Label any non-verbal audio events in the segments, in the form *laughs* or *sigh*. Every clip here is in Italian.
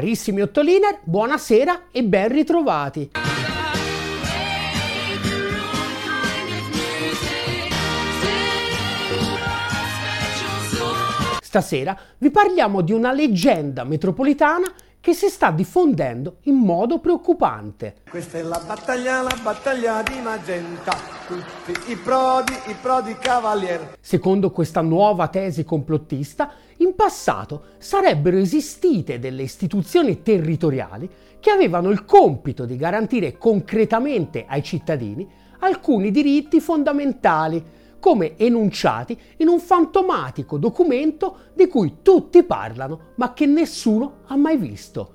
Carissimi Ottoliner, buonasera e ben ritrovati. Stasera vi parliamo di una leggenda metropolitana che si sta diffondendo in modo preoccupante. Questa è la battaglia, la battaglia di Magenta, tutti i prodi, i prodi cavalier. Secondo questa nuova tesi complottista, in passato sarebbero esistite delle istituzioni territoriali che avevano il compito di garantire concretamente ai cittadini alcuni diritti fondamentali come enunciati in un fantomatico documento di cui tutti parlano ma che nessuno ha mai visto.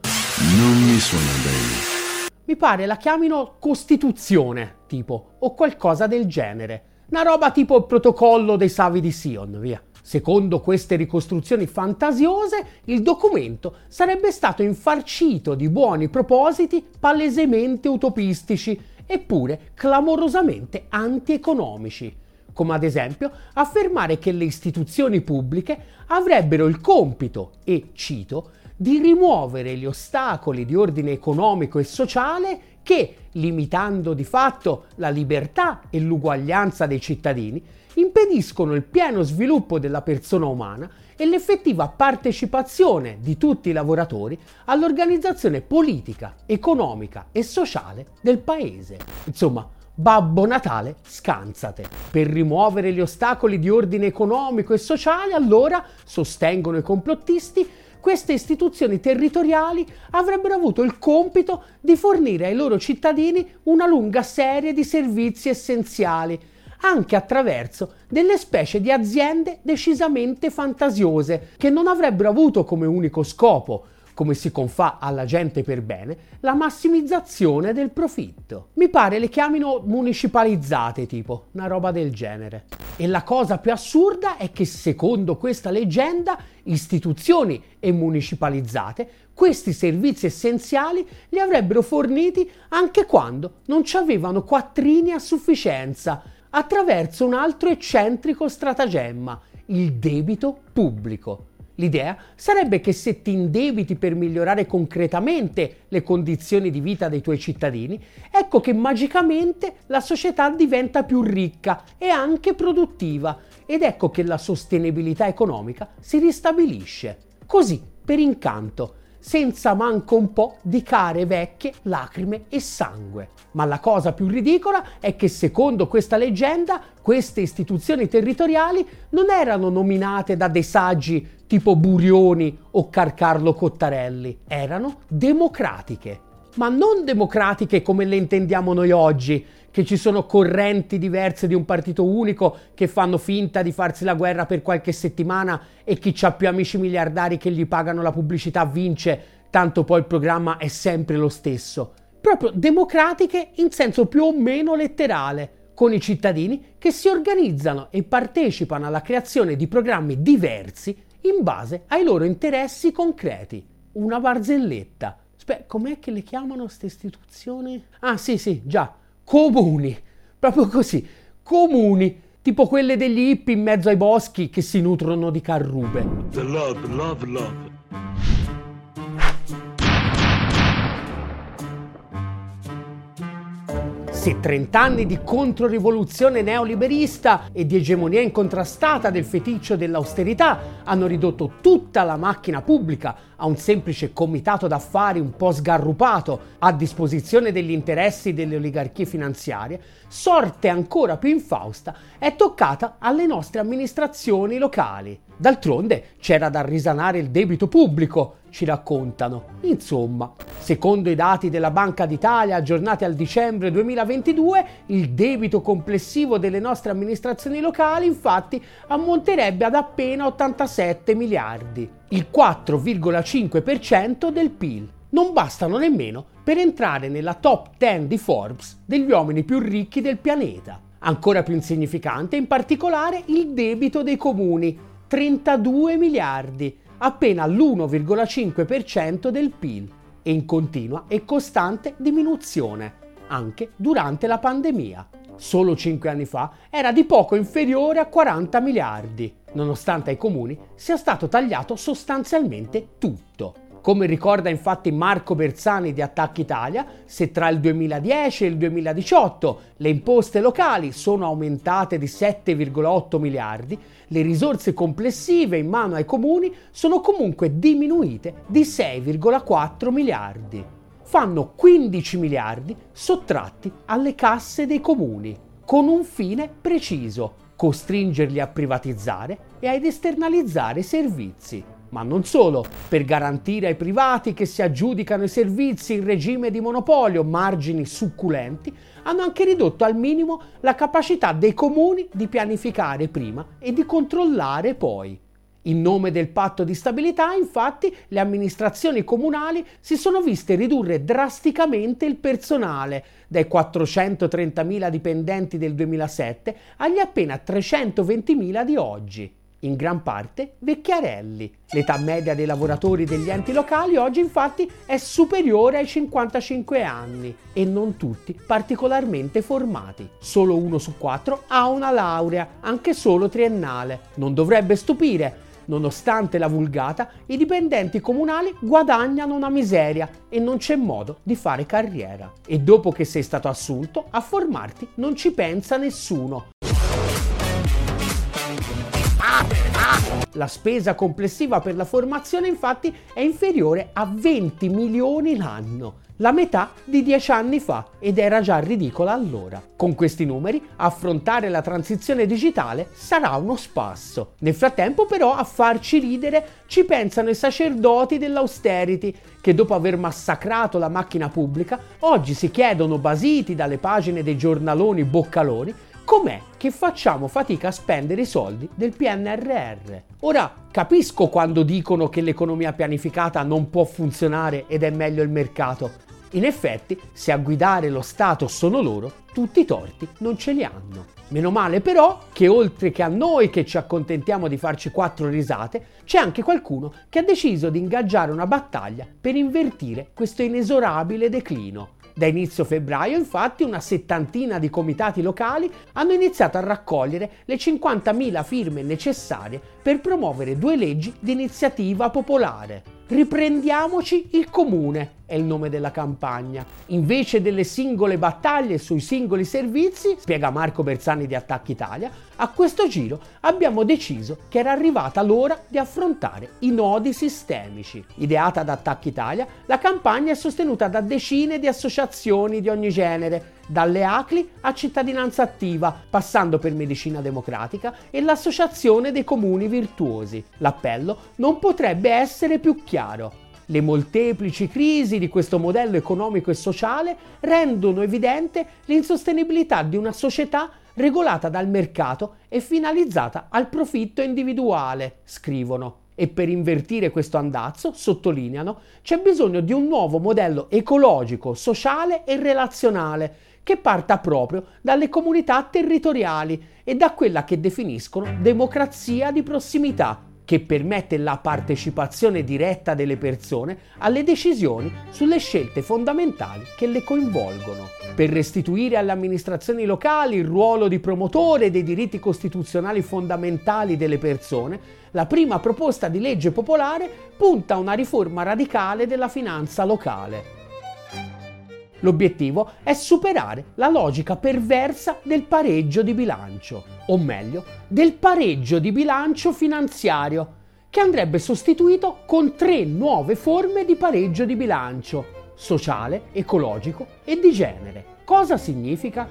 Non mi suona bene. Mi pare la chiamino Costituzione, tipo, o qualcosa del genere. Una roba tipo il protocollo dei Savi di Sion, via. Secondo queste ricostruzioni fantasiose, il documento sarebbe stato infarcito di buoni propositi palesemente utopistici, eppure clamorosamente antieconomici come ad esempio affermare che le istituzioni pubbliche avrebbero il compito, e cito, di rimuovere gli ostacoli di ordine economico e sociale che, limitando di fatto la libertà e l'uguaglianza dei cittadini, impediscono il pieno sviluppo della persona umana e l'effettiva partecipazione di tutti i lavoratori all'organizzazione politica, economica e sociale del Paese. Insomma, Babbo Natale, scansate. Per rimuovere gli ostacoli di ordine economico e sociale, allora, sostengono i complottisti, queste istituzioni territoriali avrebbero avuto il compito di fornire ai loro cittadini una lunga serie di servizi essenziali, anche attraverso delle specie di aziende decisamente fantasiose, che non avrebbero avuto come unico scopo come si confà alla gente per bene, la massimizzazione del profitto. Mi pare le chiamino municipalizzate, tipo, una roba del genere. E la cosa più assurda è che secondo questa leggenda, istituzioni e municipalizzate, questi servizi essenziali li avrebbero forniti anche quando non ci avevano quattrini a sufficienza, attraverso un altro eccentrico stratagemma, il debito pubblico. L'idea sarebbe che se ti indebiti per migliorare concretamente le condizioni di vita dei tuoi cittadini, ecco che magicamente la società diventa più ricca e anche produttiva ed ecco che la sostenibilità economica si ristabilisce. Così, per incanto, senza manco un po' di care vecchie, lacrime e sangue. Ma la cosa più ridicola è che secondo questa leggenda queste istituzioni territoriali non erano nominate da dei saggi tipo Burioni o Carcarlo Cottarelli, erano democratiche. Ma non democratiche come le intendiamo noi oggi, che ci sono correnti diverse di un partito unico che fanno finta di farsi la guerra per qualche settimana e chi ha più amici miliardari che gli pagano la pubblicità vince, tanto poi il programma è sempre lo stesso. Proprio democratiche in senso più o meno letterale, con i cittadini che si organizzano e partecipano alla creazione di programmi diversi in base ai loro interessi concreti. Una barzelletta. Aspetta, com'è che le chiamano queste istituzioni? Ah sì sì, già comuni, proprio così, comuni, tipo quelle degli hippie in mezzo ai boschi che si nutrono di carrube. The love, love, love. Se 30 anni di controrivoluzione neoliberista e di egemonia incontrastata del feticcio dell'austerità hanno ridotto tutta la macchina pubblica a un semplice comitato d'affari un po' sgarrupato a disposizione degli interessi delle oligarchie finanziarie, sorte ancora più infausta è toccata alle nostre amministrazioni locali. D'altronde c'era da risanare il debito pubblico, ci raccontano. Insomma, secondo i dati della Banca d'Italia aggiornati al dicembre 2022, il debito complessivo delle nostre amministrazioni locali infatti ammonterebbe ad appena 87 miliardi, il 4,5% del PIL. Non bastano nemmeno per entrare nella top 10 di Forbes degli uomini più ricchi del pianeta. Ancora più insignificante in particolare il debito dei comuni, 32 miliardi, appena l'1,5% del PIL e in continua e costante diminuzione, anche durante la pandemia. Solo 5 anni fa era di poco inferiore a 40 miliardi, nonostante ai comuni sia stato tagliato sostanzialmente tutto. Come ricorda infatti Marco Bersani di Attac Italia, se tra il 2010 e il 2018 le imposte locali sono aumentate di 7,8 miliardi, le risorse complessive in mano ai comuni sono comunque diminuite di 6,4 miliardi. Fanno 15 miliardi sottratti alle casse dei comuni, con un fine preciso, costringerli a privatizzare e ad esternalizzare i servizi. Ma non solo, per garantire ai privati che si aggiudicano i servizi in regime di monopolio margini succulenti, hanno anche ridotto al minimo la capacità dei comuni di pianificare prima e di controllare poi. In nome del patto di stabilità, infatti, le amministrazioni comunali si sono viste ridurre drasticamente il personale, dai 430.000 dipendenti del 2007 agli appena 320.000 di oggi in gran parte vecchiarelli. L'età media dei lavoratori degli enti locali oggi infatti è superiore ai 55 anni e non tutti particolarmente formati. Solo uno su quattro ha una laurea, anche solo triennale. Non dovrebbe stupire. Nonostante la vulgata, i dipendenti comunali guadagnano una miseria e non c'è modo di fare carriera. E dopo che sei stato assunto, a formarti non ci pensa nessuno. La spesa complessiva per la formazione infatti è inferiore a 20 milioni l'anno, la metà di dieci anni fa ed era già ridicola allora. Con questi numeri affrontare la transizione digitale sarà uno spasso. Nel frattempo però a farci ridere ci pensano i sacerdoti dell'austerity che dopo aver massacrato la macchina pubblica oggi si chiedono basiti dalle pagine dei giornaloni boccaloni com'è che facciamo fatica a spendere i soldi del PNRR. Ora, capisco quando dicono che l'economia pianificata non può funzionare ed è meglio il mercato. In effetti, se a guidare lo Stato sono loro, tutti i torti non ce li hanno. Meno male però che oltre che a noi che ci accontentiamo di farci quattro risate, c'è anche qualcuno che ha deciso di ingaggiare una battaglia per invertire questo inesorabile declino. Da inizio febbraio, infatti, una settantina di comitati locali hanno iniziato a raccogliere le 50.000 firme necessarie per promuovere due leggi di iniziativa popolare. Riprendiamoci il comune è il nome della campagna. Invece delle singole battaglie sui singoli servizi, spiega Marco Bersani di Attacchi Italia, a questo giro abbiamo deciso che era arrivata l'ora di affrontare i nodi sistemici. Ideata da Attacchi Italia, la campagna è sostenuta da decine di associazioni di ogni genere, dalle ACLI a Cittadinanza Attiva, passando per Medicina Democratica e l'Associazione dei Comuni Virtuosi. L'appello non potrebbe essere più chiaro. Le molteplici crisi di questo modello economico e sociale rendono evidente l'insostenibilità di una società regolata dal mercato e finalizzata al profitto individuale, scrivono. E per invertire questo andazzo, sottolineano, c'è bisogno di un nuovo modello ecologico, sociale e relazionale che parta proprio dalle comunità territoriali e da quella che definiscono democrazia di prossimità, che permette la partecipazione diretta delle persone alle decisioni sulle scelte fondamentali che le coinvolgono. Per restituire alle amministrazioni locali il ruolo di promotore dei diritti costituzionali fondamentali delle persone, la prima proposta di legge popolare punta a una riforma radicale della finanza locale. L'obiettivo è superare la logica perversa del pareggio di bilancio, o meglio, del pareggio di bilancio finanziario, che andrebbe sostituito con tre nuove forme di pareggio di bilancio, sociale, ecologico e di genere. Cosa significa?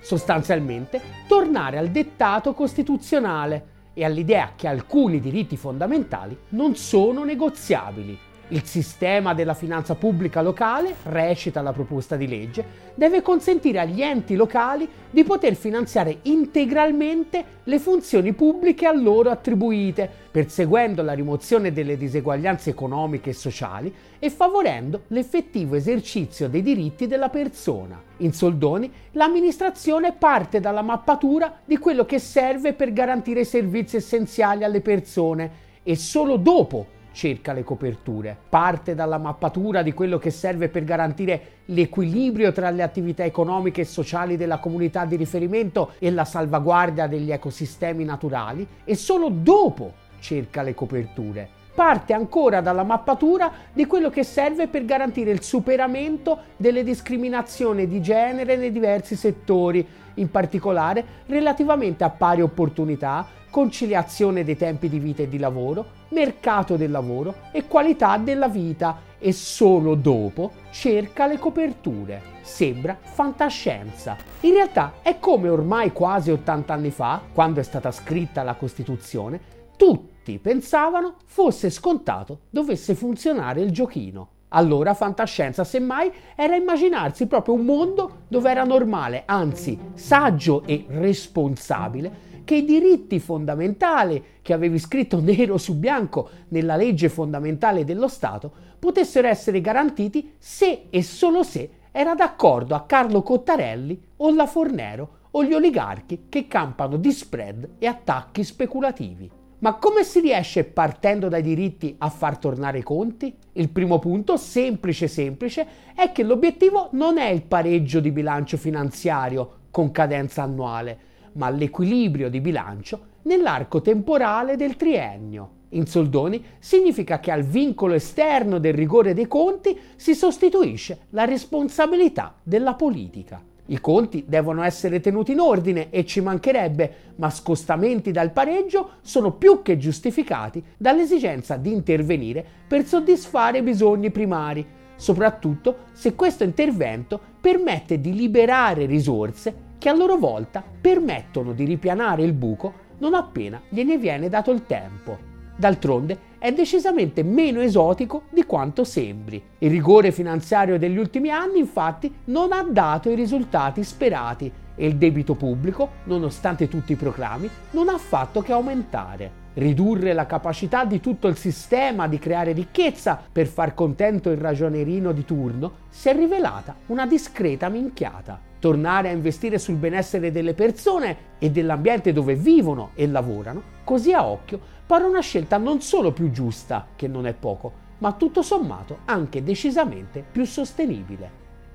Sostanzialmente tornare al dettato costituzionale e all'idea che alcuni diritti fondamentali non sono negoziabili il sistema della finanza pubblica locale, recita la proposta di legge, deve consentire agli enti locali di poter finanziare integralmente le funzioni pubbliche a loro attribuite, perseguendo la rimozione delle diseguaglianze economiche e sociali e favorendo l'effettivo esercizio dei diritti della persona. In soldoni, l'amministrazione parte dalla mappatura di quello che serve per garantire i servizi essenziali alle persone e solo dopo cerca le coperture, parte dalla mappatura di quello che serve per garantire l'equilibrio tra le attività economiche e sociali della comunità di riferimento e la salvaguardia degli ecosistemi naturali e solo dopo cerca le coperture parte ancora dalla mappatura di quello che serve per garantire il superamento delle discriminazioni di genere nei diversi settori, in particolare relativamente a pari opportunità, conciliazione dei tempi di vita e di lavoro, mercato del lavoro e qualità della vita e solo dopo cerca le coperture. Sembra fantascienza. In realtà è come ormai quasi 80 anni fa, quando è stata scritta la Costituzione, tutti pensavano fosse scontato dovesse funzionare il giochino. Allora fantascienza, semmai, era immaginarsi proprio un mondo dove era normale, anzi saggio e responsabile, che i diritti fondamentali che avevi scritto *laughs* nero su bianco nella legge fondamentale dello Stato potessero essere garantiti se e solo se era d'accordo a Carlo Cottarelli o la Fornero o gli oligarchi che campano di spread e attacchi speculativi. Ma come si riesce partendo dai diritti a far tornare i conti? Il primo punto, semplice semplice, è che l'obiettivo non è il pareggio di bilancio finanziario con cadenza annuale, ma l'equilibrio di bilancio nell'arco temporale del triennio. In soldoni significa che al vincolo esterno del rigore dei conti si sostituisce la responsabilità della politica. I conti devono essere tenuti in ordine e ci mancherebbe, ma scostamenti dal pareggio sono più che giustificati dall'esigenza di intervenire per soddisfare bisogni primari, soprattutto se questo intervento permette di liberare risorse che a loro volta permettono di ripianare il buco non appena gliene viene dato il tempo. D'altronde è decisamente meno esotico di quanto sembri. Il rigore finanziario degli ultimi anni infatti non ha dato i risultati sperati e il debito pubblico, nonostante tutti i proclami, non ha fatto che aumentare. Ridurre la capacità di tutto il sistema di creare ricchezza per far contento il ragionerino di turno si è rivelata una discreta minchiata. Tornare a investire sul benessere delle persone e dell'ambiente dove vivono e lavorano, così a occhio pare una scelta non solo più giusta, che non è poco, ma tutto sommato anche decisamente più sostenibile.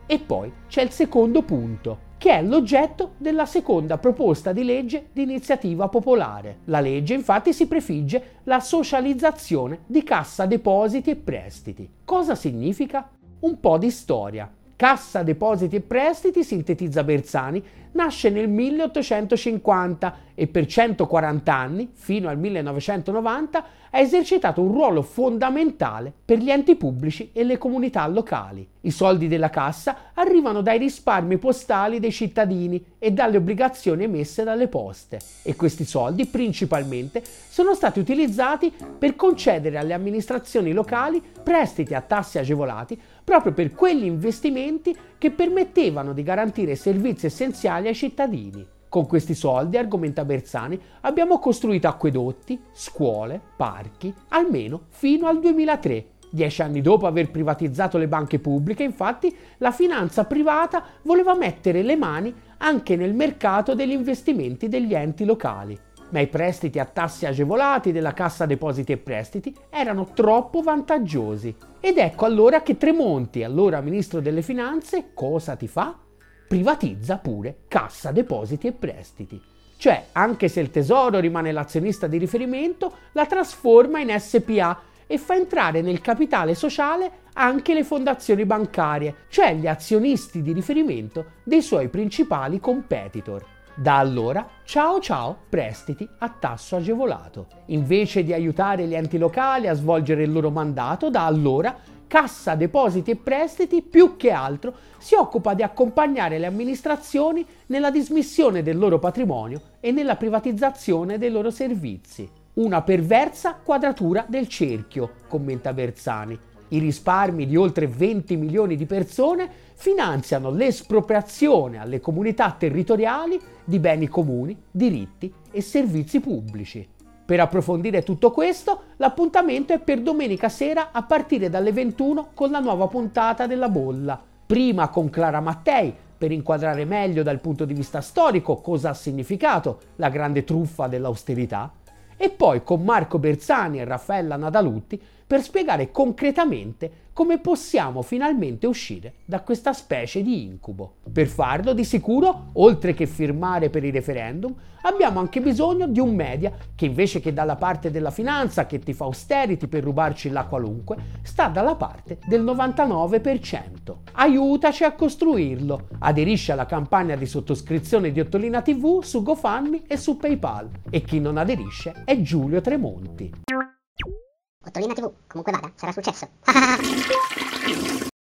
E poi c'è il secondo punto, che è l'oggetto della seconda proposta di legge di iniziativa popolare. La legge infatti si prefigge la socializzazione di cassa depositi e prestiti. Cosa significa? Un po' di storia. Cassa Depositi e Prestiti, sintetizza Bersani, nasce nel 1850 e per 140 anni, fino al 1990, ha esercitato un ruolo fondamentale per gli enti pubblici e le comunità locali. I soldi della cassa arrivano dai risparmi postali dei cittadini e dalle obbligazioni emesse dalle poste e questi soldi principalmente sono stati utilizzati per concedere alle amministrazioni locali prestiti a tassi agevolati proprio per quegli investimenti che permettevano di garantire servizi essenziali ai cittadini. Con questi soldi, argomenta Bersani, abbiamo costruito acquedotti, scuole, parchi, almeno fino al 2003. Dieci anni dopo aver privatizzato le banche pubbliche, infatti, la finanza privata voleva mettere le mani anche nel mercato degli investimenti degli enti locali. Ma i prestiti a tassi agevolati della Cassa Depositi e Prestiti erano troppo vantaggiosi. Ed ecco allora che Tremonti, allora ministro delle Finanze, cosa ti fa? Privatizza pure Cassa Depositi e Prestiti. Cioè, anche se il Tesoro rimane l'azionista di riferimento, la trasforma in SPA e fa entrare nel capitale sociale anche le fondazioni bancarie, cioè gli azionisti di riferimento dei suoi principali competitor. Da allora, ciao ciao, prestiti a tasso agevolato. Invece di aiutare gli enti locali a svolgere il loro mandato, da allora Cassa Depositi e Prestiti più che altro si occupa di accompagnare le amministrazioni nella dismissione del loro patrimonio e nella privatizzazione dei loro servizi. Una perversa quadratura del cerchio, commenta Bersani. I risparmi di oltre 20 milioni di persone finanziano l'espropriazione alle comunità territoriali di beni comuni, diritti e servizi pubblici. Per approfondire tutto questo, l'appuntamento è per domenica sera a partire dalle 21 con la nuova puntata della bolla. Prima con Clara Mattei per inquadrare meglio dal punto di vista storico cosa ha significato la grande truffa dell'austerità e poi con Marco Bersani e Raffaella Nadalutti per spiegare concretamente come possiamo finalmente uscire da questa specie di incubo. Per farlo, di sicuro, oltre che firmare per i referendum, abbiamo anche bisogno di un media che invece che dalla parte della finanza che ti fa austerity per rubarci la qualunque, sta dalla parte del 99%. Aiutaci a costruirlo. Aderisci alla campagna di sottoscrizione di Ottolina TV su GoFundMe e su PayPal. E chi non aderisce è Giulio Tremonti. Ottolina TV, comunque vada, sarà successo. *laughs*